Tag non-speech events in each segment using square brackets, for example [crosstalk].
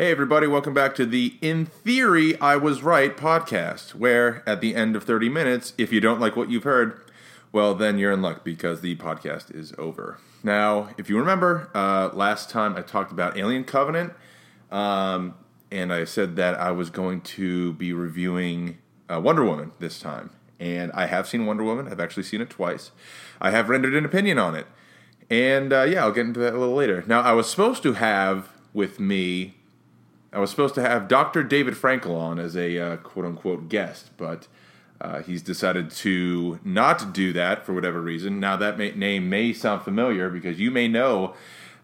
Hey, everybody, welcome back to the In Theory I Was Right podcast, where at the end of 30 minutes, if you don't like what you've heard, well, then you're in luck because the podcast is over. Now, if you remember, uh, last time I talked about Alien Covenant, um, and I said that I was going to be reviewing uh, Wonder Woman this time. And I have seen Wonder Woman, I've actually seen it twice. I have rendered an opinion on it. And uh, yeah, I'll get into that a little later. Now, I was supposed to have with me I was supposed to have Dr. David Frankel on as a uh, quote unquote guest, but uh, he's decided to not do that for whatever reason. Now, that may, name may sound familiar because you may know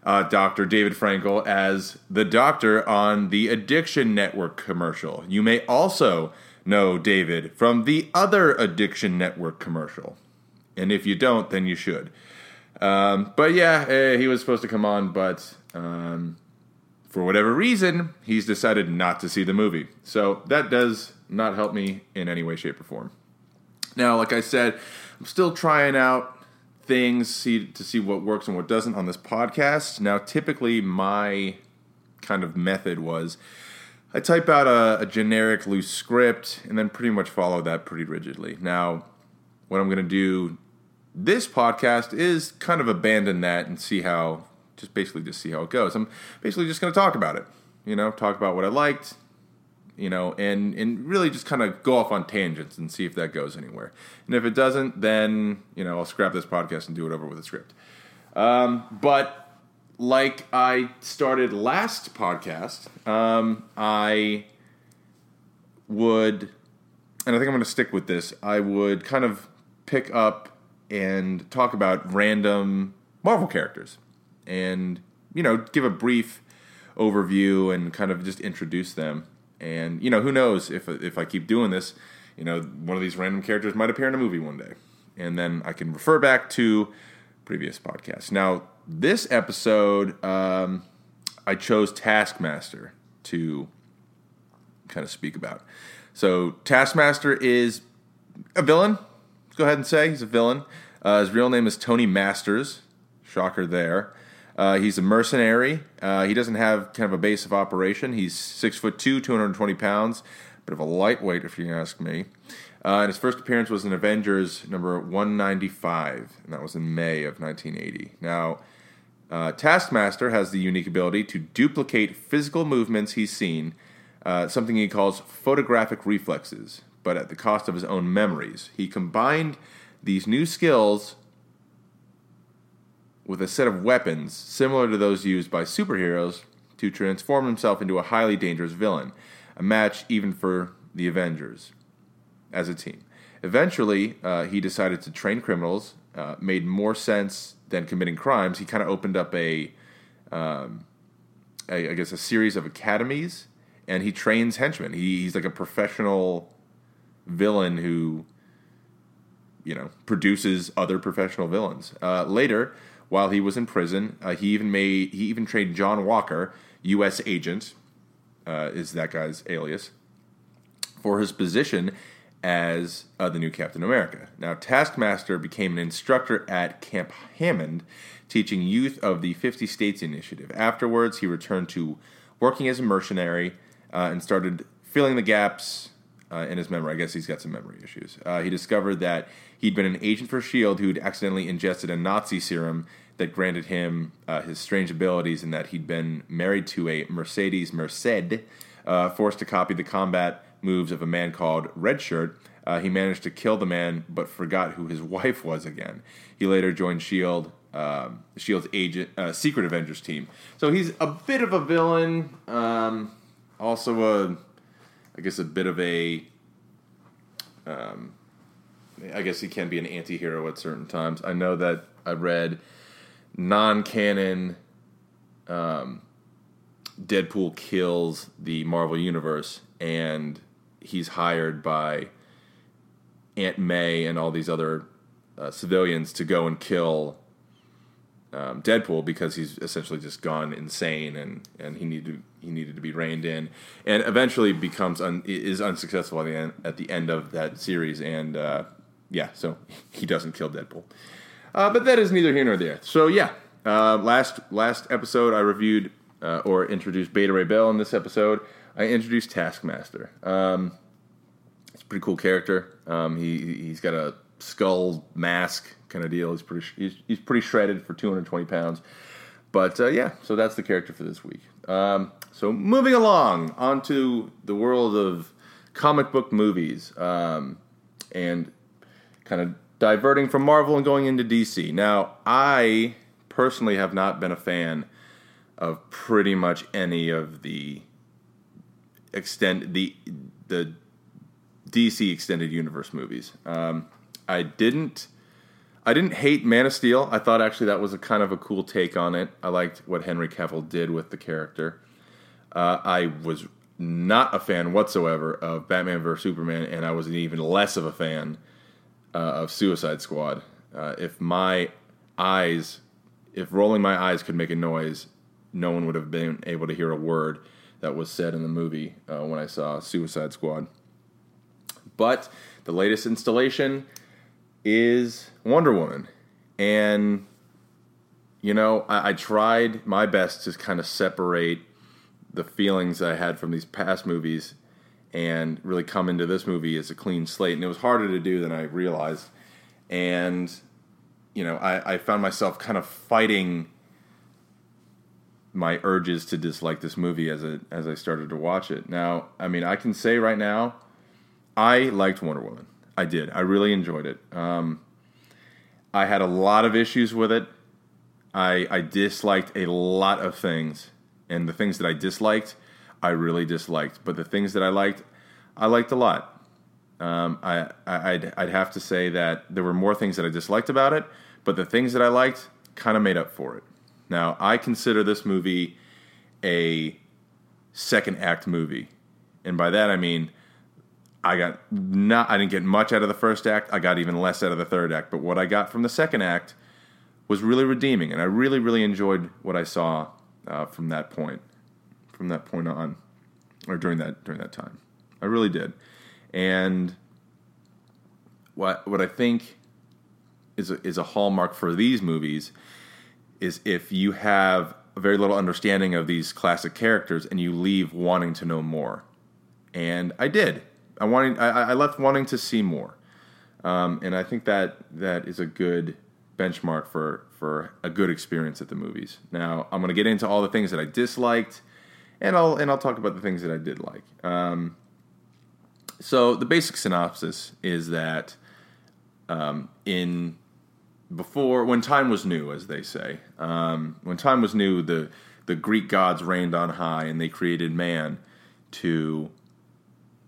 uh, Dr. David Frankel as the doctor on the Addiction Network commercial. You may also know David from the other Addiction Network commercial. And if you don't, then you should. Um, but yeah, eh, he was supposed to come on, but. Um, for whatever reason, he's decided not to see the movie. So that does not help me in any way, shape, or form. Now, like I said, I'm still trying out things see, to see what works and what doesn't on this podcast. Now, typically, my kind of method was I type out a, a generic loose script and then pretty much follow that pretty rigidly. Now, what I'm going to do this podcast is kind of abandon that and see how just basically just see how it goes. I'm basically just going to talk about it. You know, talk about what I liked, you know, and and really just kind of go off on tangents and see if that goes anywhere. And if it doesn't, then you know I'll scrap this podcast and do it over with a script. Um, but like I started last podcast, um, I would, and I think I'm going to stick with this. I would kind of pick up and talk about random Marvel characters and you know give a brief overview and kind of just introduce them. And you know who knows if if I keep doing this, you know one of these random characters might appear in a movie one day, and then I can refer back to previous podcasts. Now this episode, um, I chose Taskmaster to kind of speak about. So Taskmaster is a villain. Let's go ahead and say he's a villain. Uh, his real name is Tony Masters. Shocker there. Uh, he's a mercenary. Uh, he doesn't have kind of a base of operation. He's six foot two, 220 pounds, bit of a lightweight, if you ask me. Uh, and his first appearance was in Avengers number 195, and that was in May of 1980. Now, uh, Taskmaster has the unique ability to duplicate physical movements he's seen, uh, something he calls photographic reflexes, but at the cost of his own memories. He combined these new skills with a set of weapons similar to those used by superheroes to transform himself into a highly dangerous villain, a match even for the Avengers as a team. Eventually, uh, he decided to train criminals, uh, made more sense than committing crimes. He kind of opened up a, um, a, I guess, a series of academies, and he trains henchmen. He, he's like a professional villain who, you know, produces other professional villains. Uh, later, while he was in prison. Uh, he even made he even trained John Walker, U.S. agent, uh, is that guy's alias, for his position as uh, the new Captain America. Now, Taskmaster became an instructor at Camp Hammond, teaching youth of the 50 States Initiative. Afterwards, he returned to working as a mercenary uh, and started filling the gaps uh, in his memory. I guess he's got some memory issues. Uh, he discovered that he'd been an agent for S.H.I.E.L.D. who'd accidentally ingested a Nazi serum that granted him uh, his strange abilities, and that he'd been married to a Mercedes Merced, uh, forced to copy the combat moves of a man called Redshirt. Uh, he managed to kill the man, but forgot who his [laughs] wife was again. He later joined S.H.I.E.L.D. Um, Shield's agent, uh, Secret Avengers team. So he's a bit of a villain, um, also a, I guess, a bit of a um, I guess he can be an anti-hero at certain times. I know that I read non-canon um, Deadpool kills the Marvel universe and he's hired by Aunt May and all these other uh, civilians to go and kill um, Deadpool because he's essentially just gone insane and, and he needed he needed to be reined in and eventually becomes un, is unsuccessful at the end at the end of that series and uh, yeah, so [laughs] he doesn't kill Deadpool. Uh, but that is neither here nor there. So yeah, uh, last last episode I reviewed uh, or introduced Beta Ray Bill in this episode, I introduced Taskmaster. Um, it's a pretty cool character. Um, he he's got a skull mask kind of deal. He's pretty he's, he's pretty shredded for 220 pounds. But uh, yeah, so that's the character for this week. Um, so moving along onto the world of comic book movies um, and kind of diverting from Marvel and going into DC. Now, I personally have not been a fan of pretty much any of the extend the the DC extended universe movies. Um, I didn't I didn't hate Man of Steel. I thought actually that was a kind of a cool take on it. I liked what Henry Cavill did with the character. Uh, I was not a fan whatsoever of Batman vs Superman, and I was even less of a fan uh, of Suicide Squad. Uh, if my eyes, if rolling my eyes could make a noise, no one would have been able to hear a word that was said in the movie uh, when I saw Suicide Squad. But the latest installation is Wonder Woman. And, you know, I, I tried my best to kind of separate the feelings I had from these past movies and really come into this movie as a clean slate. And it was harder to do than I realized. And, you know, I, I found myself kind of fighting my urges to dislike this movie as it as I started to watch it. Now, I mean, I can say right now, I liked Wonder Woman. I did. I really enjoyed it. Um, I had a lot of issues with it. I I disliked a lot of things, and the things that I disliked, I really disliked. But the things that I liked, I liked a lot. Um, I, I would I'd have to say that there were more things that I disliked about it, but the things that I liked kind of made up for it. Now, I consider this movie a second act movie. And by that I mean I got not I didn't get much out of the first act. I got even less out of the third act, but what I got from the second act was really redeeming and I really really enjoyed what I saw uh, from that point from that point on or during that during that time. I really did. And what what I think is a, is a hallmark for these movies is if you have very little understanding of these classic characters and you leave wanting to know more. And I did. I wanted. I, I left wanting to see more. Um, and I think that that is a good benchmark for for a good experience at the movies. Now I'm going to get into all the things that I disliked, and I'll and I'll talk about the things that I did like. Um, so the basic synopsis is that um, in before when time was new, as they say. Um, when time was new, the the Greek gods reigned on high, and they created man to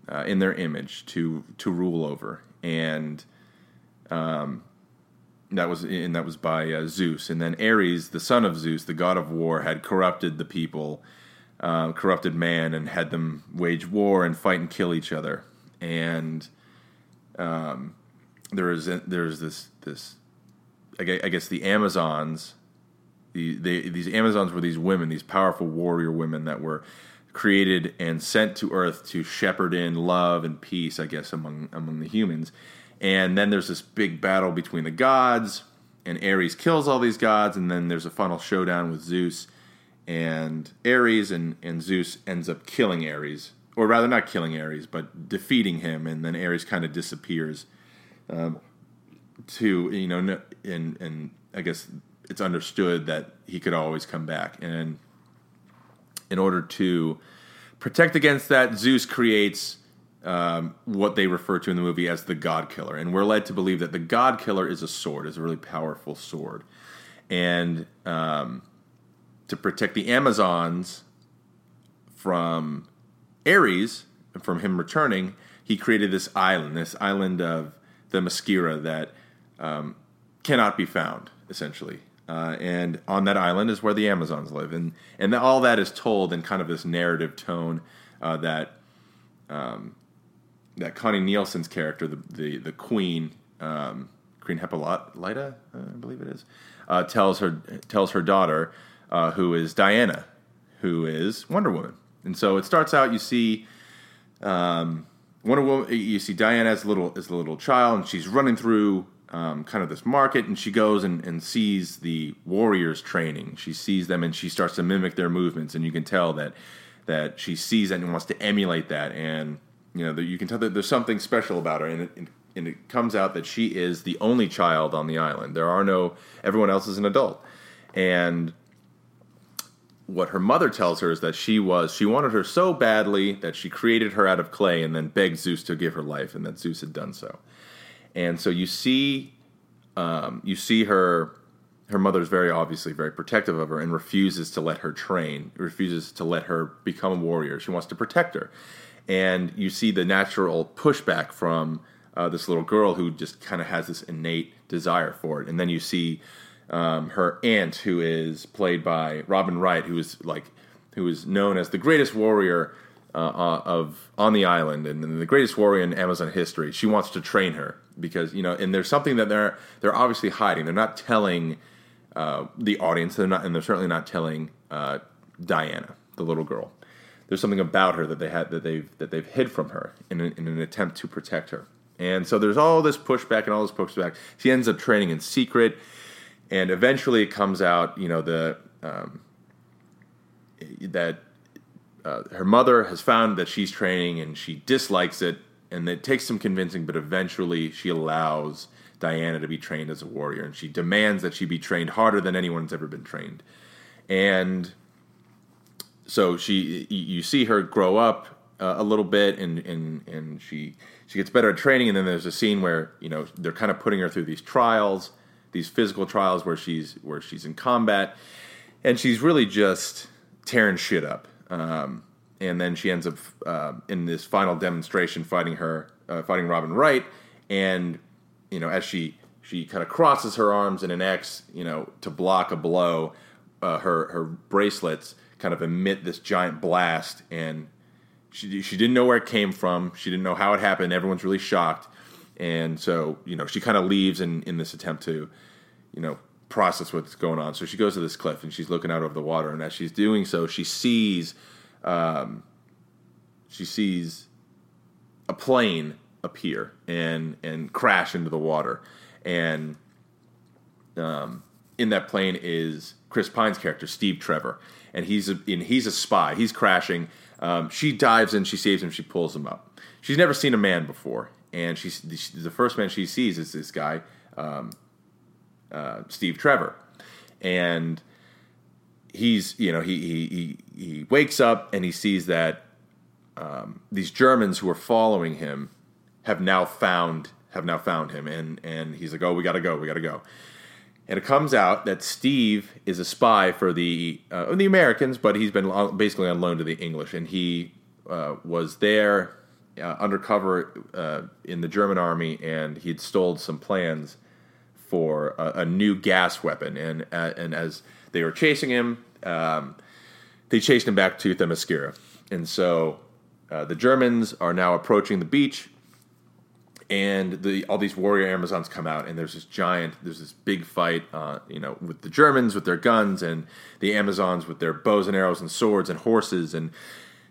uh, in their image to to rule over, and um, that was and that was by uh, Zeus, and then Ares, the son of Zeus, the god of war, had corrupted the people, uh, corrupted man, and had them wage war and fight and kill each other, and um, there is there's this this I guess the Amazons, the, these Amazons were these women, these powerful warrior women that were created and sent to Earth to shepherd in love and peace, I guess, among among the humans. And then there's this big battle between the gods, and Ares kills all these gods, and then there's a final showdown with Zeus and Ares, and, and Zeus ends up killing Ares, or rather, not killing Ares, but defeating him, and then Ares kind of disappears. Um, to you know, and and I guess it's understood that he could always come back, and in order to protect against that, Zeus creates um, what they refer to in the movie as the God Killer, and we're led to believe that the God Killer is a sword, is a really powerful sword, and um, to protect the Amazons from Ares, and from him returning, he created this island, this island of the Themyscira that um, cannot be found, essentially. Uh, and on that island is where the Amazons live, and and all that is told in kind of this narrative tone uh, that um, that Connie Nielsen's character, the the, the Queen, um, Queen Hippolyta, I believe it is, uh, tells her tells her daughter, uh, who is Diana, who is Wonder Woman, and so it starts out. You see. Um, Wonder Woman, you see Diana as a little as a little child, and she's running through um, kind of this market, and she goes and, and sees the warriors training. She sees them, and she starts to mimic their movements, and you can tell that that she sees that and wants to emulate that, and you know, that you can tell that there's something special about her, and it, and it comes out that she is the only child on the island. There are no everyone else is an adult, and what her mother tells her is that she was she wanted her so badly that she created her out of clay and then begged Zeus to give her life, and that Zeus had done so. And so you see, um, you see her. Her mother's very obviously very protective of her and refuses to let her train, refuses to let her become a warrior. She wants to protect her. And you see the natural pushback from uh, this little girl who just kind of has this innate desire for it. And then you see um, her aunt, who is played by Robin Wright, who is like who is known as the greatest warrior uh, uh, of on the island and, the greatest warrior in Amazon history. She wants to train her because you know, and there's something that they're they're obviously hiding. They're not telling uh, the audience. They're not, and they're certainly not telling uh, Diana, the little girl. There's something about her that they had that they've that they've hid from her in, in an attempt to protect her. And so there's all this pushback and all this pushback. She ends up training in secret, and eventually it comes out, you know, the um, that uh, her mother has found that she's training and she dislikes it, and it takes some convincing, but eventually she allows Diana to be trained as a warrior, and she demands that she be trained harder than anyone's ever been trained, and so she you see her grow up uh, a little bit, and and and she she gets better at training, and then there's a scene where you know they're kind of putting her through these trials, these physical trials where she's where she's in combat, and she's really just tearing shit up. Um, and then she ends up uh, in this final demonstration fighting her, uh, fighting Robin Wright, and you know as she she kind of crosses her arms in an X, you know, to block a blow, uh, her her bracelets kind of emit this giant blast, and she she didn't know where it came from. She didn't know how it happened. Everyone's really shocked, and so you know she kind of leaves in in this attempt to, you know, process what's going on. So she goes to this cliff and she's looking out over the water, and as she's doing so, she sees, um, she sees a plane appear and and crash into the water, and um, in that plane is Chris Pine's character Steve Trevor, and he's a, and he's a spy. He's crashing. Um, she dives in, she saves him, she pulls him up. She's never seen a man before, and she's the first man she sees is this guy, um, uh, Steve Trevor, and he's you know he he he, wakes up and he sees that um, these Germans who are following him have now found have now found him, and and he's like, oh, we gotta go, we gotta go. And it comes out that Steve is a spy for the uh, the Americans, but he's been basically on loan to the English, and he uh, was there uh, undercover uh, in the German army, and he'd stole some plans for a, a new gas weapon. And uh, and as they were chasing him, um, they chased him back to Themyscira, and so uh, the Germans are now approaching the beach and the all these warrior Amazons come out, and there's this giant, there's this big fight, uh, you know, with the Germans with their guns, and the Amazons with their bows and arrows and swords and horses, and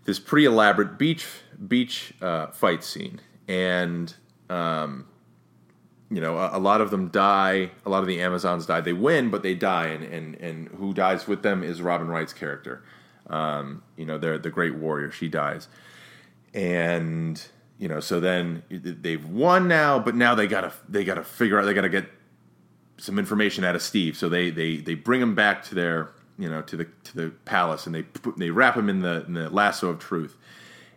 this pretty elaborate beach beach uh, fight scene, and um, you know, a, a, lot of them die. A lot of the Amazons die. They win, but they die, and and and who dies with them is Robin Wright's character. Um, you know, they're the great warrior. She dies, and you know, so then they've won now, but now they gotta they gotta figure out they gotta get some information out of Steve. So they they they bring him back to their you know to the to the palace and they they wrap him in the in the lasso of truth.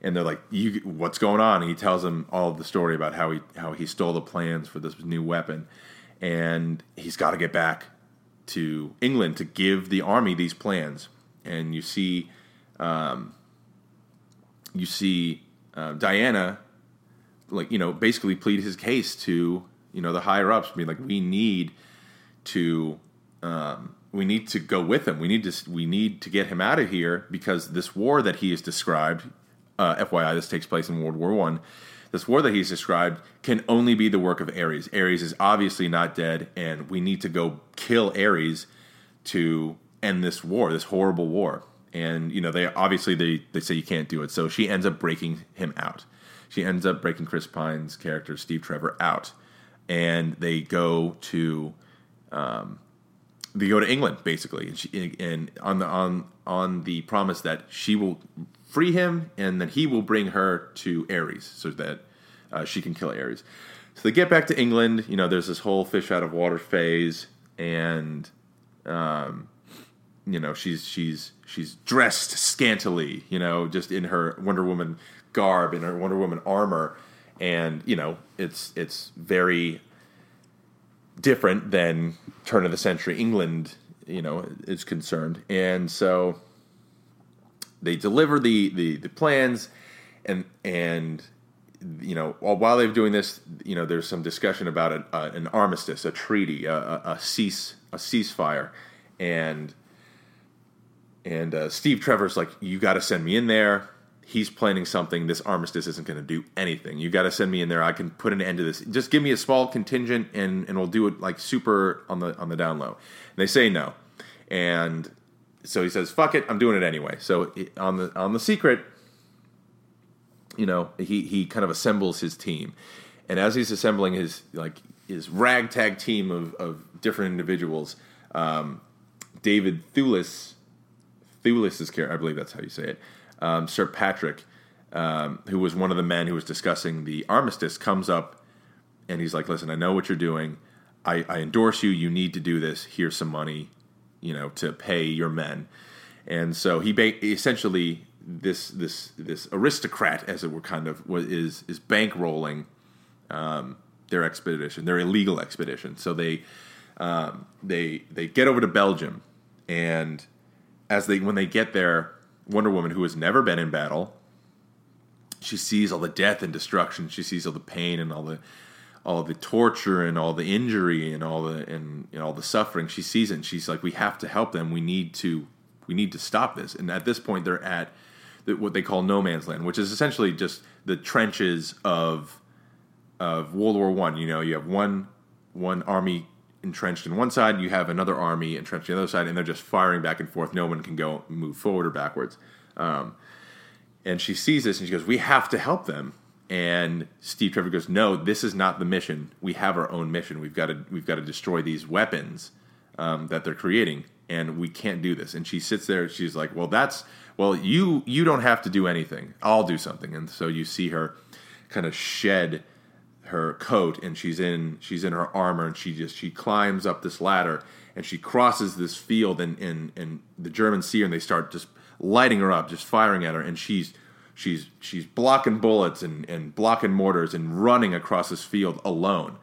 And they're like, "You, what's going on?" And he tells them all of the story about how he how he stole the plans for this new weapon, and he's got to get back to England to give the army these plans. And you see, um, you see uh, Diana like you know basically plead his case to you know the higher ups, being like we need to um, we need to go with him. We need to we need to get him out of here because this war that he has described, uh, FYI, this takes place in World War One. This war that he's described can only be the work of Ares. Ares is obviously not dead, and we need to go kill Ares to end this war, this horrible war. And you know, they obviously they they say you can't do it, so she ends up breaking him out she ends up breaking Chris Pine's character, Steve Trevor, out. and they go to um, they go to England basically, and, she, and on the on on the promise that she will free him, and then he will bring her to Ares, so that uh, she can kill Ares. So they get back to England. You know, there's this whole fish out of water phase, and um, you know she's she's she's dressed scantily. You know, just in her Wonder Woman garb, in her Wonder Woman armor, and you know it's it's very different than turn of the century England. You know, is concerned, and so they deliver the the, the plans, and and you know, while they're doing this, you know, there's some discussion about a, a, an armistice, a treaty, a, a, cease, a ceasefire, and and uh, Steve Trevor's like, you got to send me in there. He's planning something. This armistice isn't going to do anything. You got to send me in there. I can put an end to this. Just give me a small contingent, and and we'll do it like super on the on the down low. And they say no, and so he says, "Fuck it, I'm doing it anyway." So on the on the secret, you know, he he kind of assembles his team, and as he's assembling his like his ragtag team of of different individuals, um, David Thewlis, Thewlis's character, I believe that's how you say it, um, Sir Patrick, um, who was one of the men who was discussing the armistice, comes up and he's like, "Listen, I know what you're doing. I, I endorse you. You need to do this. Here's some money, you know, to pay your men." And so he ba- essentially this this this aristocrat, as it were, kind of is is bankrolling um, their expedition, their illegal expedition. So they um, they they get over to Belgium, and as they when they get there, Wonder Woman, who has never been in battle, she sees all the death and destruction. She sees all the pain and all the all the torture and all the injury and all the and, all the suffering. She sees it, and she's like, "We have to help them. We need to we need to stop this." And at this point, they're at what they call no man's land, which is essentially just the trenches of of World War One. You know, you have one one army entrenched in one side, you have another army entrenched on the other side, and they're just firing back and forth. No one can go move forward or backwards. Um, and she sees this and she goes, "We have to help them." And Steve Trevor goes, "No, this is not the mission. We have our own mission. We've got to we've got to destroy these weapons um, that they're creating, and we can't do this." And she sits there. She's like, "Well, that's." well, you you don't have to do anything. I'll do something. And so you see her kind of shed her coat and she's in she's in her armor and she just she climbs up this ladder and she crosses this field and and, and the Germans see her and they start just lighting her up, just firing at her and she's she's she's blocking bullets and, and blocking mortars and running across this field alone.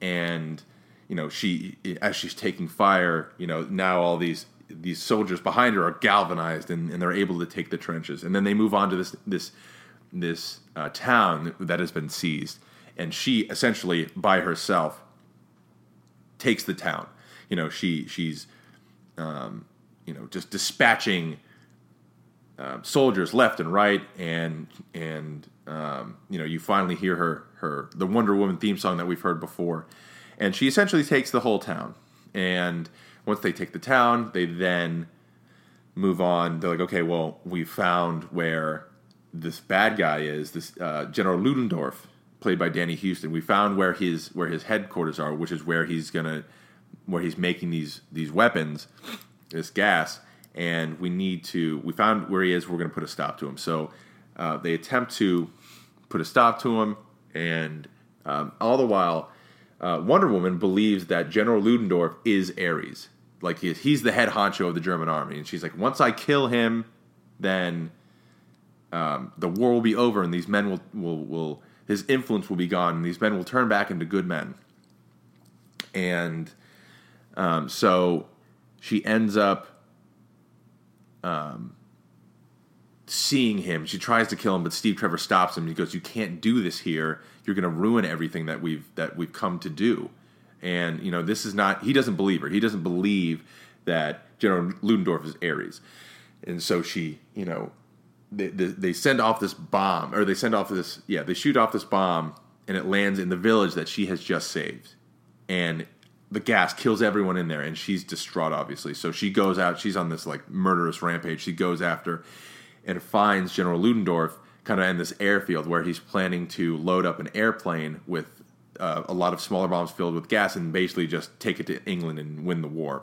And you know, she as she's taking fire, you know, now all these these soldiers behind her are galvanized and, and, they're able to take the trenches. And then they move on to this this this uh, town that has been seized, and she essentially by herself takes the town. You know, she she's um, you know just dispatching uh, soldiers left and right, and and um, you know you finally hear her her the Wonder Woman theme song that we've heard before, and she essentially takes the whole town and once they take the town, they then move on. They're like, okay, well, we found where this bad guy is. This uh, General Ludendorff, played by Danny Huston, We found where his where his headquarters are, which is where he's gonna where he's making these these weapons, this gas, and we need to. We found where he is. We're gonna put a stop to him. So uh, they attempt to put a stop to him, and um, all the while. Uh, Wonder Woman believes that General Ludendorff is Ares like he, he's the head honcho of the German army, and she's like, once I kill him, then um, the war will be over, and these men will will will his influence will be gone, and these men will turn back into good men. And um, so she ends up um, seeing him. She tries to kill him, but Steve Trevor stops him. He goes, "You can't do this here. You're going to ruin everything that we've that we've come to do." And you know, this is not. He doesn't believe her. He doesn't believe that General Ludendorff is Ares. And so she, you know, they, they, they send off this bomb, or they send off this, yeah, they shoot off this bomb, and it lands in the village that she has just saved. And the gas kills everyone in there, and she's distraught, obviously. So she goes out. She's on this like murderous rampage. She goes after and finds General Ludendorff kind of in this airfield where he's planning to load up an airplane with uh, a lot of smaller bombs filled with gas and basically just take it to England and win the war.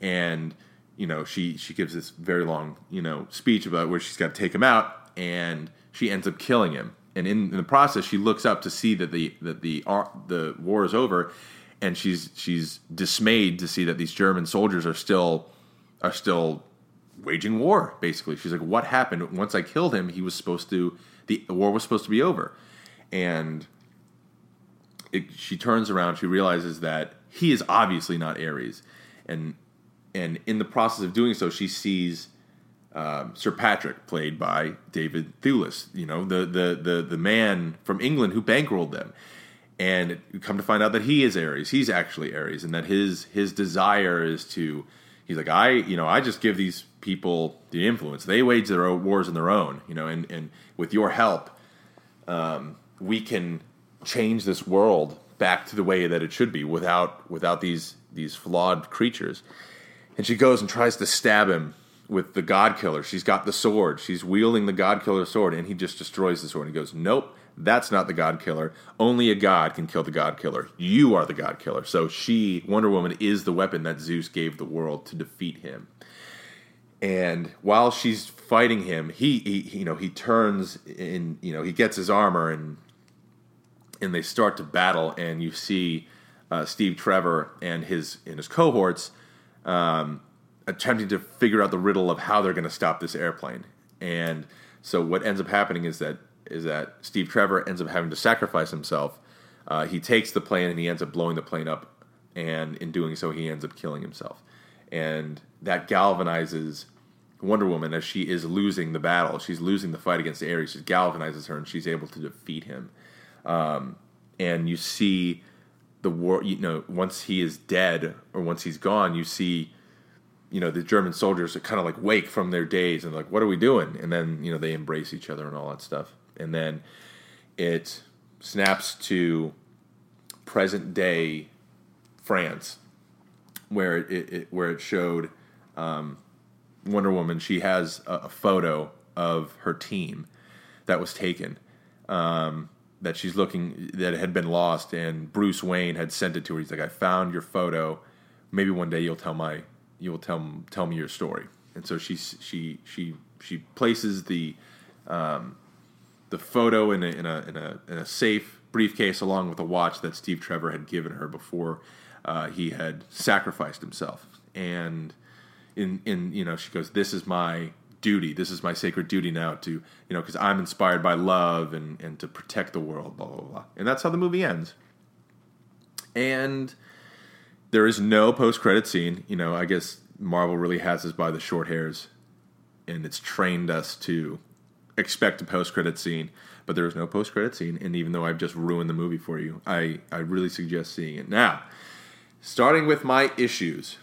And you know, she she gives this very long you know speech about where she's got to take him out, and she ends up killing him. And in, in the process, she looks up to see that the that the uh, the war is over, and she's she's dismayed to see that these German soldiers are still are still waging war. Basically, she's like, "What happened? Once I killed him, he was supposed to the war was supposed to be over," and it, she turns around. She realizes that he is obviously not Ares, and and in the process of doing so, she sees um, Sir Patrick, played by David Thewlis, you know, the, the the the man from England who bankrolled them, and come to find out that he is Ares. He's actually Ares, and that his his desire is to. He's like I, you know, I just give these people the influence. They wage their own wars on their own, you know, and and with your help, um, we can change this world back to the way that it should be without without these these flawed creatures. And she goes and tries to stab him with the God Killer. She's got the sword. She's wielding the God Killer sword, and he just destroys the sword. He goes, "Nope, that's not the God Killer. Only a God can kill the God Killer. You are the God Killer." So she, Wonder Woman, is the weapon that Zeus gave the world to defeat him. And while she's fighting him, he, he you know, he turns in, you know, he gets his armor and and they start to battle, and you see uh, Steve Trevor and his and his cohorts um, attempting to figure out the riddle of how they're going to stop this airplane. And so what ends up happening is that is that Steve Trevor ends up having to sacrifice himself. Uh, he takes the plane and he ends up blowing the plane up, and in doing so, he ends up killing himself. And that galvanizes Wonder Woman as she is losing the battle. She's losing the fight against Ares. It galvanizes her, and she's able to defeat him. Um, and you see the war. You know, once he is dead or once he's gone, you see, you know, the German soldiers kind of like wake from their daze and like, what are we doing? And then you know they embrace each other and all that stuff. And then it snaps to present day France, where it, it where it showed um, Wonder Woman. She has a, a, photo of her team that was taken. Um, that she's looking that had been lost, and Bruce Wayne had sent it to her. He's like, "I found your photo. Maybe one day you'll tell my you'll tell tell me your story." And so she she she she places the um, the photo in a, in a in a in a safe briefcase along with a watch that Steve Trevor had given her before uh, he had sacrificed himself. And in in you know she goes, "This is my duty. This is my sacred duty now to, you know, because I'm inspired by love and, and to protect the world, blah, blah, blah. And that's how the movie ends. And there is no post credit scene. You know, I guess Marvel really has us by the short hairs and it's trained us to expect a post credit scene. But there is no post credit scene. And even though I've just ruined the movie for you, I, I really suggest seeing it. Now, starting with my issues.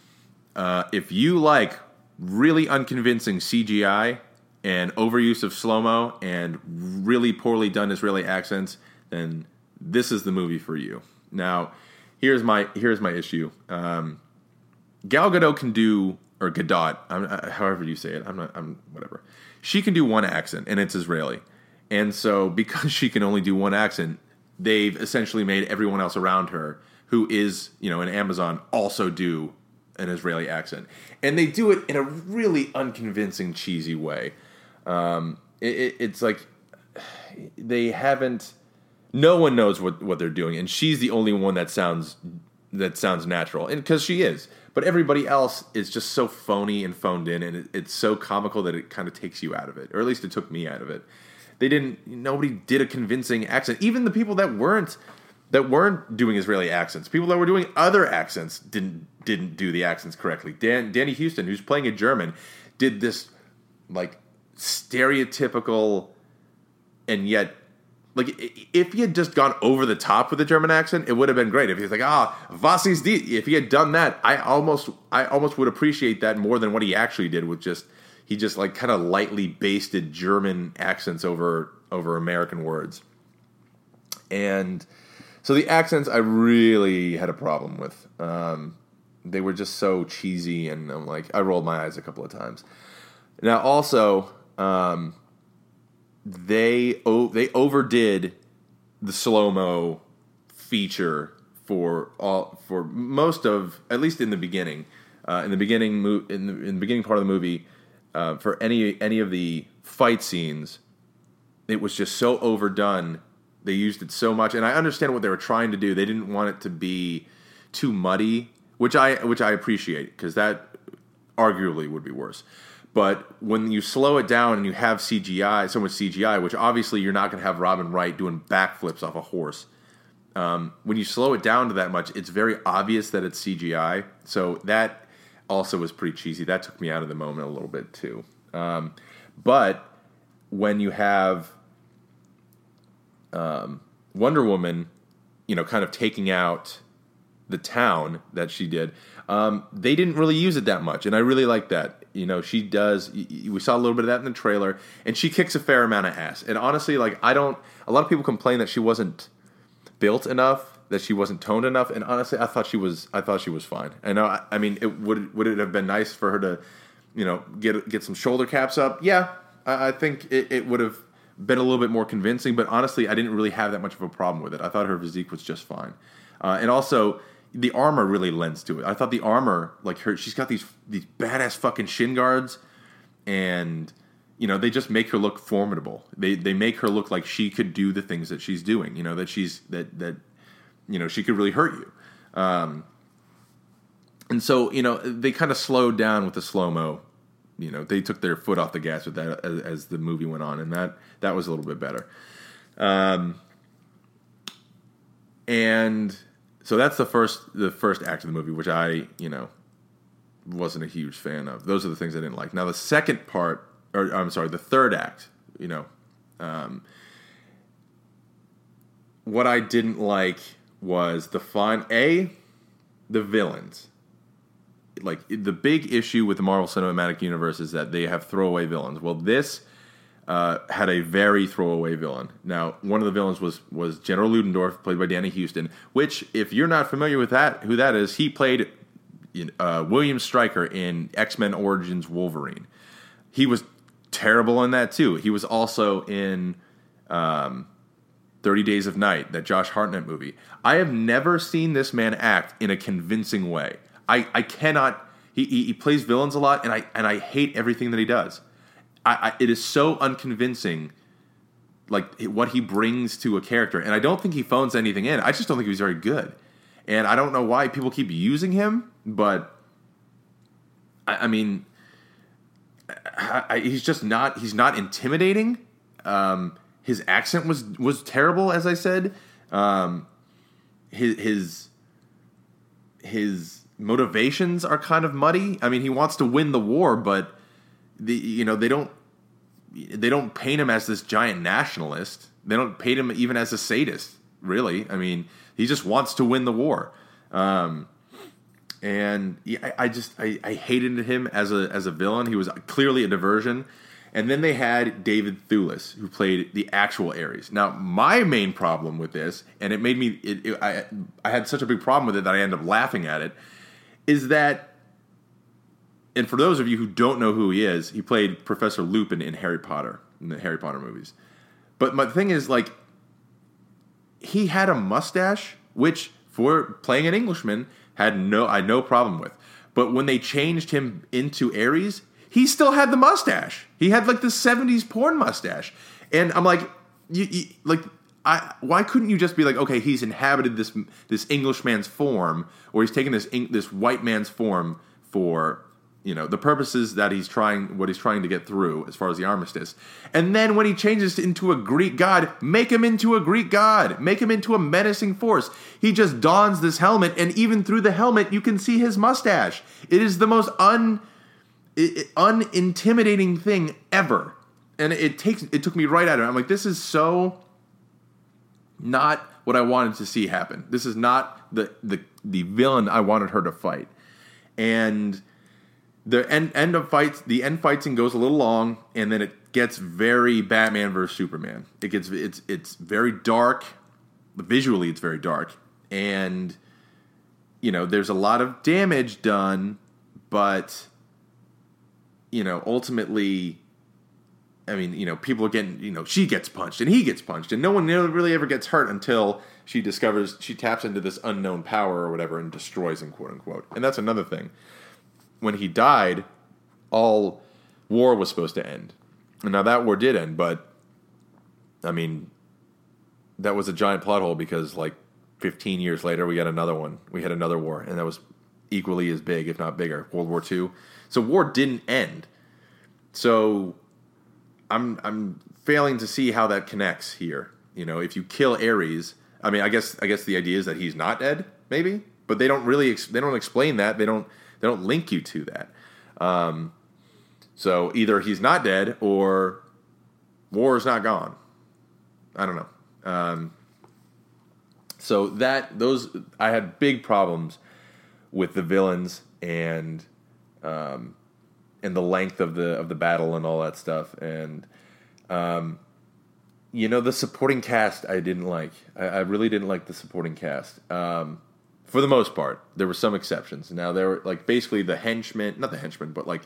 Uh, if you like really unconvincing CGI and overuse of slow mo and really poorly done Israeli accents, then this is the movie for you. Now, here's my here's my issue. Um, Gal Gadot can do or Gadot, I'm, however you say it. I'm not. I'm whatever. She can do one accent, and it's Israeli. And so, [laughs] because she can only do one accent, they've essentially made everyone else around her who is, you know, in Amazon also do an Israeli accent, and they do it in a really unconvincing, cheesy way. Um, it, it, it's like they haven't. No one knows what, what they're doing, and she's the only one that sounds that sounds natural, and because she is. But everybody else is just so phony and phoned in, and it, it's so comical that it kind of takes you out of it, or at least it took me out of it. They didn't. Nobody did a convincing accent. Even the people that weren't that weren't doing Israeli accents. People that were doing other accents didn't didn't do the accents correctly. Dan, Danny Huston, who's playing a German, did this like stereotypical and yet like if he had just gone over the top with the German accent, it would have been great. If he's like, ah, was ist die? If he had done that, I almost I almost would appreciate that more than what he actually did with just he just like kind of lightly basted German accents over over American words. And so the accents I really had a problem with. Um, they were just so cheesy, and I'm like, I rolled my eyes a couple of times. Now, also, um, they they overdid the slow mo feature for all for most of at least in the beginning. Uh, in the beginning, mo- in the, in the beginning part of the movie, uh, for any any of the fight scenes, it was just so overdone. They used it so much, and I understand what they were trying to do. They didn't want it to be too muddy, which I which I appreciate because that arguably would be worse. But when you slow it down and you have CGI, so much CGI, which obviously you're not going to have Robin Wright doing backflips off a horse. Um, when you slow it down to that much, it's very obvious that it's CGI. So that also was pretty cheesy. That took me out of the moment a little bit too. Um, but when you have um, Wonder Woman, you know, kind of taking out the town that she did, um, they didn't really use it that much, and I really like that. You know, she does. We saw a little bit of that in the trailer, and she kicks a fair amount of ass. And honestly, like I don't. A lot of people complain that she wasn't built enough, that she wasn't toned enough, and honestly, I thought she was. I thought she was fine. I know. I, I mean, it would would it have been nice for her to, you know, get get some shoulder caps up? Yeah, I, I think it, it would have been a little bit more convincing. But honestly, I didn't really have that much of a problem with it. I thought her physique was just fine, uh, and also the armor really lends to it. I thought the armor, like her, she's got these these badass fucking shin guards, and you know they just make her look formidable. They they make her look like she could do the things that she's doing. You know that she's that that you know she could really hurt you. Um, and so you know they kind of slowed down with the slow mo. You know they took their foot off the gas with that as, as the movie went on, and that that was a little bit better. Um, and so that's the first the first act of the movie, which I you know wasn't a huge fan of. Those are the things I didn't like. Now the second part, or I'm sorry, the third act, you know, um, what I didn't like was the fine a the villains. Like the big issue with the Marvel Cinematic Universe is that they have throwaway villains. Well, this uh, had a very throwaway villain. Now, one of the villains was was General Ludendorff, played by Danny Huston. Which, if you're not familiar with that, who that is, he played uh, William Stryker in X Men Origins Wolverine. He was terrible in that too. He was also in um, Thirty Days of Night, that Josh Hartnett movie. I have never seen this man act in a convincing way. I, I cannot. He, he, he plays villains a lot, and I and I hate everything that he does. I, I, it is so unconvincing, like what he brings to a character, and I don't think he phones anything in. I just don't think he's very good, and I don't know why people keep using him, but I, I mean, he's just not. He's not intimidating. Um, his accent was was terrible, as I said. Um, his his his motivations are kind of muddy. I mean, he wants to win the war, but the you know they don't they don't paint him as this giant nationalist. They don't paint him even as a sadist. Really, I mean, he just wants to win the war. Um, and I, I just I, I, hated him as a as a villain. He was clearly a diversion. And then they had David Thewlis, who played the actual Ares. Now, my main problem with this, and it made me, it, it, I, I had such a big problem with it that I ended up laughing at it, is that and for those of you who don't know who he is, he played Professor Lupin in Harry Potter in the Harry Potter movies. But my thing is like he had a mustache, which for playing an Englishman had no I no problem with. But when they changed him into Ares, he still had the mustache. He had like the '70s porn mustache, and I'm like, you, you, like, I why couldn't you just be like, okay, he's inhabited this this Englishman's form, or he's taken this this white man's form for you know the purposes that he's trying what he's trying to get through as far as the armistice. And then when he changes into a greek god make him into a greek god. Make him into a menacing force. He just dons this helmet and even through the helmet you can see his mustache. It is the most un unintimidating thing ever. And it takes it took me right at it. I'm like this is so not what i wanted to see happen. This is not the the the villain i wanted her to fight. And the end end of fights the end fighting goes a little long and then it gets very batman versus superman. It gets it's it's very dark. Visually it's very dark. And you know there's a lot of damage done but you know ultimately I mean, you know, people are getting, you know, she gets punched and he gets punched, and no one really ever gets hurt until she discovers she taps into this unknown power or whatever and destroys him, quote unquote. And that's another thing. When he died, all war was supposed to end. And now that war did end, but I mean, that was a giant plot hole because like 15 years later, we got another one. We had another war, and that was equally as big, if not bigger, World War II. So war didn't end. So I'm I'm failing to see how that connects here. You know, if you kill Ares, I mean, I guess I guess the idea is that he's not dead, maybe, but they don't really ex- they don't explain that. They don't they don't link you to that. Um, so either he's not dead or war is not gone. I don't know. Um, so that those I had big problems with the villains and um, and the length of the of the battle and all that stuff. And um, you know the supporting cast I didn't like. I, I really didn't like the supporting cast. Um, for the most part there were some exceptions. Now there were like basically the henchmen not the henchmen but like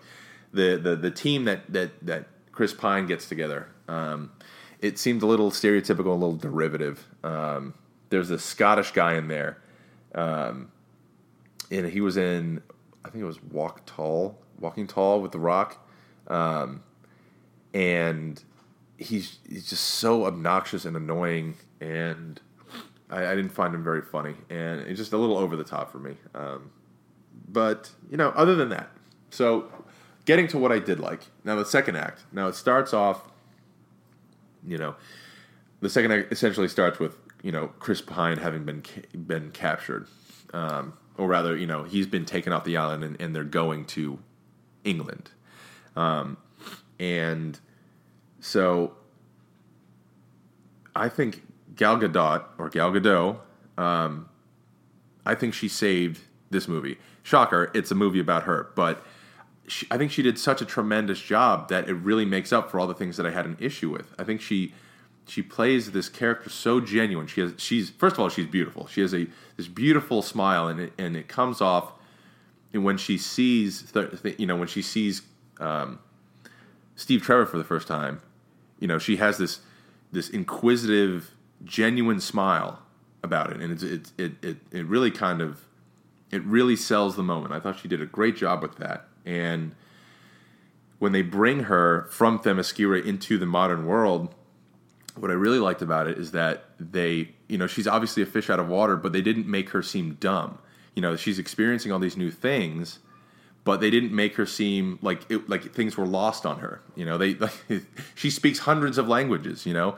the the, the team that that that Chris Pine gets together um, it seemed a little stereotypical a little derivative. Um, there's a Scottish guy in there, um, and he was in I think it was Walk Tall, Walking Tall with The Rock, um, and he's he's just so obnoxious and annoying, and I, I, didn't find him very funny, and it's just a little over the top for me. Um, but you know, other than that, so getting to what I did like now, the second act. Now it starts off, you know, the second act essentially starts with you know Chris Pine having been been captured, um, or rather, you know he's been taken off the island and, and they're going to England, um, and so I think Gal Gadot or Gal Gadot, um, I think she saved this movie. Shocker, it's a movie about her, but. She, I think she did such a tremendous job that it really makes up for all the things that I had an issue with. I think she she plays this character so genuine. She has she's first of all she's beautiful. She has a this beautiful smile and it, and it comes off when she sees th- you know when she sees um, Steve Trevor for the first time, you know she has this this inquisitive, genuine smile about it, and it's, it it it it really kind of it really sells the moment. I thought she did a great job with that, and when they bring her from Themyscira into the modern world what I really liked about it is that they, you know, she's obviously a fish out of water, but they didn't make her seem dumb. You know, she's experiencing all these new things, but they didn't make her seem like it, like things were lost on her. You know, they like, [laughs] she speaks hundreds of languages. You know,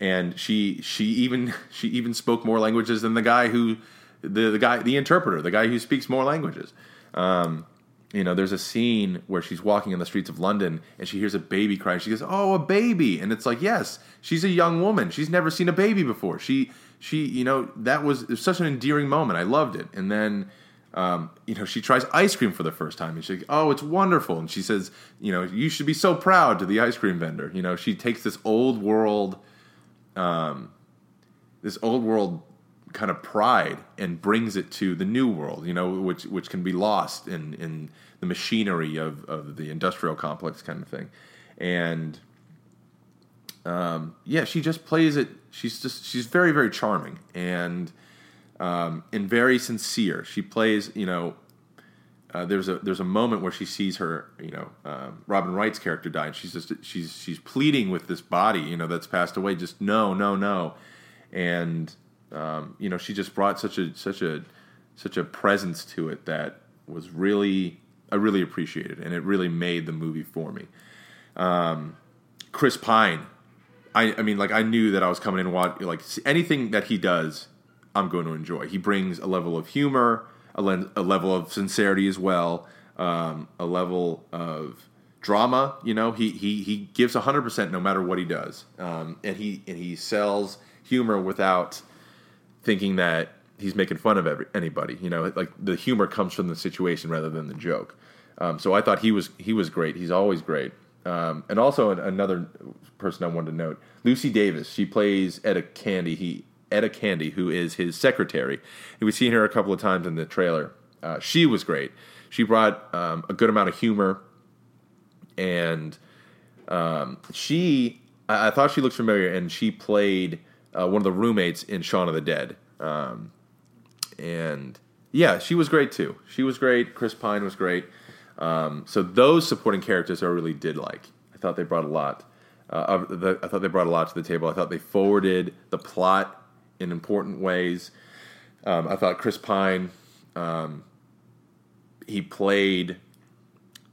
and she she even [laughs] she even spoke more languages than the guy who the the guy the interpreter, the guy who speaks more languages. Um, you know, there's a scene where she's walking in the streets of London and she hears a baby cry. She goes, "Oh, a baby!" And it's like, yes, she's a young woman. She's never seen a baby before. She, she, you know, that was, was such an endearing moment. I loved it. And then, um, you know, she tries ice cream for the first time and she's like, "Oh, it's wonderful!" And she says, "You know, you should be so proud to the ice cream vendor." You know, she takes this old world, um, this old world kind of pride and brings it to the new world, you know, which which can be lost in in the machinery of, of the industrial complex kind of thing. And um, yeah, she just plays it. She's just she's very very charming and um, and very sincere. She plays, you know. Uh, there's a there's a moment where she sees her, you know, um, Robin Wright's character die, and she's just she's she's pleading with this body, you know, that's passed away, just no, no, no, and um, you know, she just brought such a such a such a presence to it that was really I really appreciated, and it really made the movie for me. Um, Chris Pine, I, I mean, like I knew that I was coming in watch like anything that he does, I'm going to enjoy. He brings a level of humor, a, le- a level of sincerity as well, um, a level of drama. You know, he he he gives 100 percent no matter what he does, um, and he and he sells humor without thinking that he's making fun of every, anybody. You know, like the humor comes from the situation rather than the joke. Um, so I thought he was he was great. He's always great. Um, and also another person I wanted to note, Lucy Davis. She plays Etta Candy. He Etta Candy, who is his secretary. We've seen her a couple of times in the trailer. Uh, she was great. She brought um, a good amount of humor and Um, she, I, I thought she looked familiar, and she played uh, one of the roommates in Shaun of the Dead. Um, and yeah, she was great too. She was great. Chris Pine was great. Um, so those supporting characters I really did like. I thought they brought a lot. Uh, the, I thought they brought a lot to the table. I thought they forwarded the plot in important ways. Um, I thought Chris Pine, um, he played.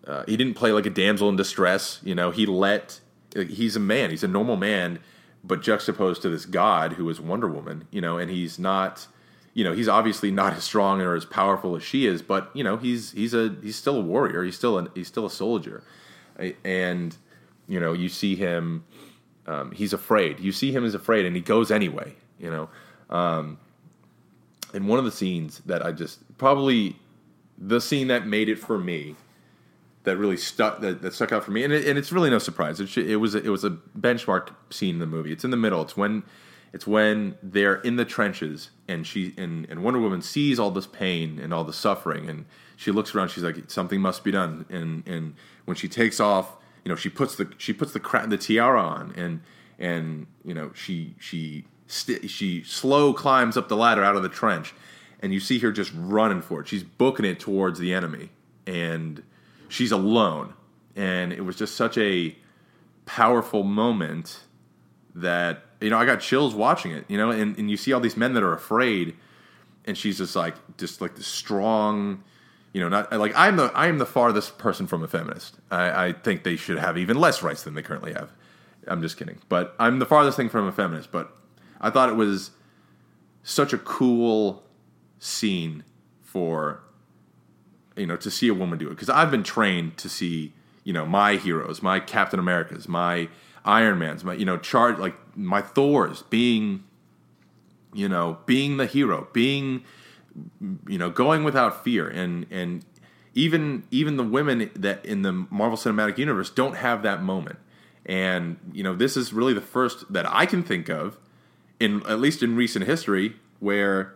Uh, he didn't play like a damsel in distress. You know, he let. He's a man. He's a normal man, but juxtaposed to this god who is Wonder Woman. You know, and he's not you know he's obviously not as strong or as powerful as she is, but you know he's he's a he's still a warrior. He's still a he's still a soldier, and you know you see him. Um, he's afraid. You see him as afraid, and he goes anyway. You know, um, and one of the scenes that I just probably the scene that made it for me that really stuck that, that stuck out for me, and, it, and it's really no surprise. It, it was a, it was a benchmark scene in the movie. It's in the middle. It's when it's when they're in the trenches and she and, and Wonder Woman sees all this pain and all the suffering and she looks around. She's like, something must be done. And and when she takes off, you know, she puts the she puts the cra- the tiara on and and you know she she st- she slow climbs up the ladder out of the trench, and you see her just running for it. She's booking it towards the enemy, and she's alone. And it was just such a powerful moment that you know I got chills watching it. You know, and, and you see all these men that are afraid, and she's just like just like the strong. You know, not like I'm the I am the farthest person from a feminist. I, I think they should have even less rights than they currently have. I'm just kidding, but I'm the farthest thing from a feminist. But I thought it was such a cool scene for you know to see a woman do it. Because I've been trained to see you know my heroes, my Captain Americas, my Iron Man's, my you know, charge like my Thor's being, you know, being the hero, being, you know, going without fear, and and even even the women that in the Marvel Cinematic Universe don't have that moment, and you know, this is really the first that I can think of, in at least in recent history, where,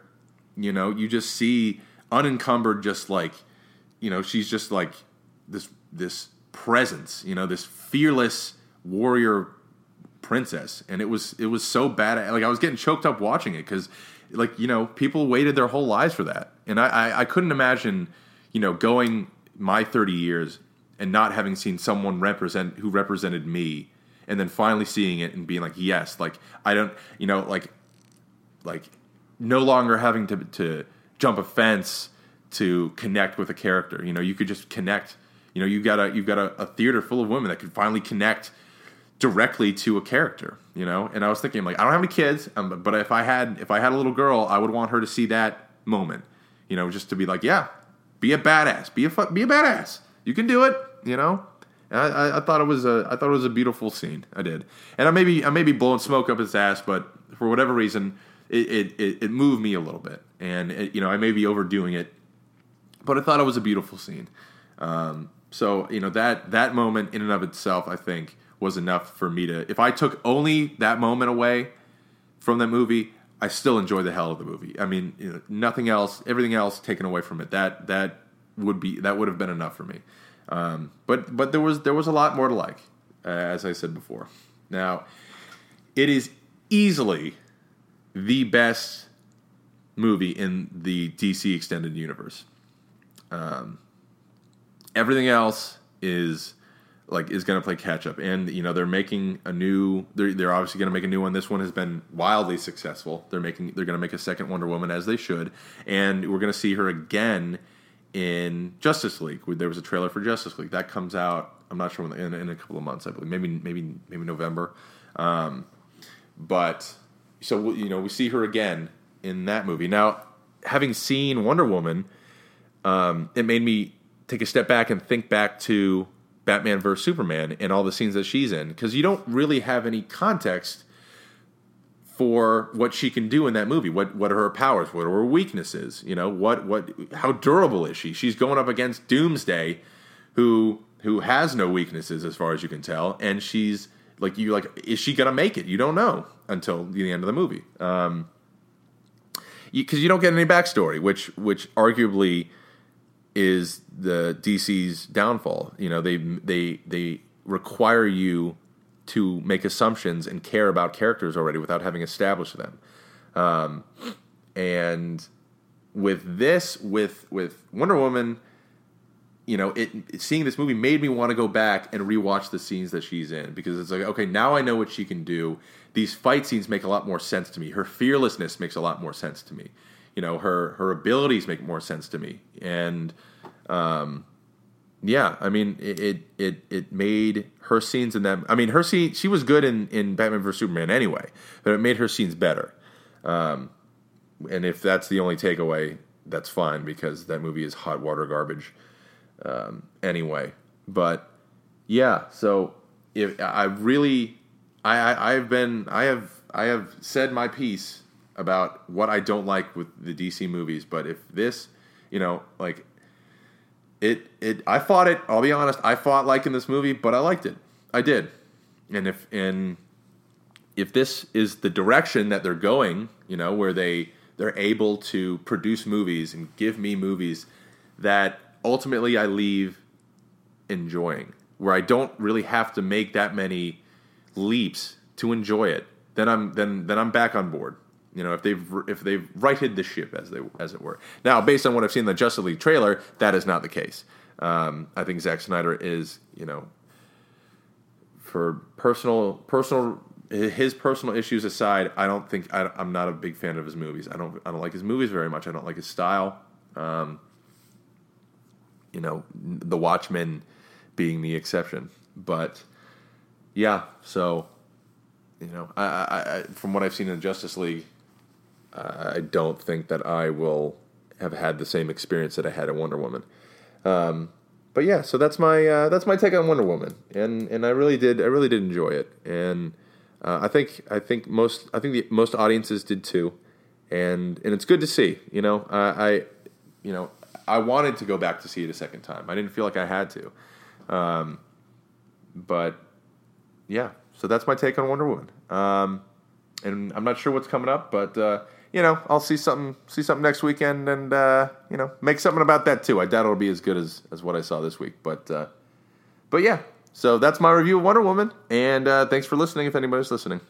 you know, you just see unencumbered, just like, you know, she's just like this this presence, you know, this fearless warrior princess, and it was it was so bad. Like I was getting choked up watching it because, like you know, people waited their whole lives for that, and I, I I couldn't imagine, you know, going my thirty years and not having seen someone represent who represented me, and then finally seeing it and being like, yes, like I don't, you know, like like no longer having to to jump a fence to connect with a character. You know, you could just connect. You know, you got a you've got a, a theater full of women that could finally connect directly to a character, you know. And I was thinking, like, I don't have any kids, um, but if I had if I had a little girl, I would want her to see that moment, you know, just to be like, yeah, be a badass, be a be a badass, you can do it, you know. I, I, thought it was a I thought it was a beautiful scene. I did, and I may be I may be blowing smoke up his ass, but for whatever reason, it it, it, moved me a little bit, and it, you know I may be overdoing it, but I thought it was a beautiful scene. Um, so you know that that moment in and of itself, I think, was enough for me to. If I took only that moment away from that movie, I still enjoy the hell of the movie. I mean, you know, nothing else, everything else taken away from it. That that would be that would have been enough for me. Um, but but there was there was a lot more to like, uh, as I said before. Now, it is easily the best movie in the DC extended universe. Um, everything else is like is going to play catch up. And you know they're making a new they're, they're obviously going to make a new one. This one has been wildly successful. They're making they're going to make a second wonder woman as they should. And we're going to see her again in justice league. There was a trailer for justice league. That comes out i'm not sure when in, in a couple of months i believe. Maybe maybe maybe november. Um, but so you know we see her again in that movie. Now having seen wonder woman um, it made me take a step back and think back to Batman vs Superman and all the scenes that she's in because you don't really have any context for what she can do in that movie. What what are her powers? What are her weaknesses? You know what what how durable is she? She's going up against Doomsday, who who has no weaknesses as far as you can tell, and she's like you like is she gonna make it? You don't know until the end of the movie. Um, because you, you don't get any backstory, which which arguably is the DC's downfall. You know, they they they require you to make assumptions and care about characters already without having established them. Um, and with this, with with Wonder Woman, you know, it seeing this movie made me want to go back and rewatch the scenes that she's in because it's like, okay, now I know what she can do. These fight scenes make a lot more sense to me. Her fearlessness makes a lot more sense to me. You know, her her abilities make more sense to me, and um, yeah, I mean, it, it it made her scenes in them. I mean, her scene she was good in in Batman vs Superman anyway, but it made her scenes better. Um, and if that's the only takeaway, that's fine because that movie is hot water garbage um, anyway. But yeah, so if I really, I, I I've been I have I have said my piece about what I don't like with the DC movies, but if this, you know, like it it I fought it. I'll be honest. I fought liking this movie, but I liked it. I did. And if and if this is the direction that they're going, you know, where they they're able to produce movies and give me movies that ultimately I leave enjoying, where I don't really have to make that many leaps to enjoy it, then I'm then then I'm back on board. You know, if they've if they've righted the ship as they as it were. Now, based on what I've seen in the Justice League trailer, that is not the case. Um, I think Zack Snyder is, you know, for personal personal his personal issues aside, I don't think I, am not a big fan of his movies. I don't I don't like his movies very much. I don't like his style. Um, you know, The Watchmen being the exception, but yeah. So you know, I, I, I from what I've seen in Justice League, I don't think that I will have had the same experience that I had in Wonder Woman. Um, but yeah, so that's my uh, that's my take on Wonder Woman, and and I really did I really did enjoy it, and uh, I think I think most I think the, most audiences did too, and and it's good to see. You know, I you know I wanted to go back to see it a second time. I didn't feel like I had to, um, but yeah. So that's my take on Wonder Woman. Um, and I'm not sure what's coming up, but uh, you know, I'll see something see something next weekend, and uh, you know, make something about that too. I doubt it'll be as good as as what I saw this week, but uh, but yeah. So that's my review of Wonder Woman, and uh, thanks for listening. If anybody's listening.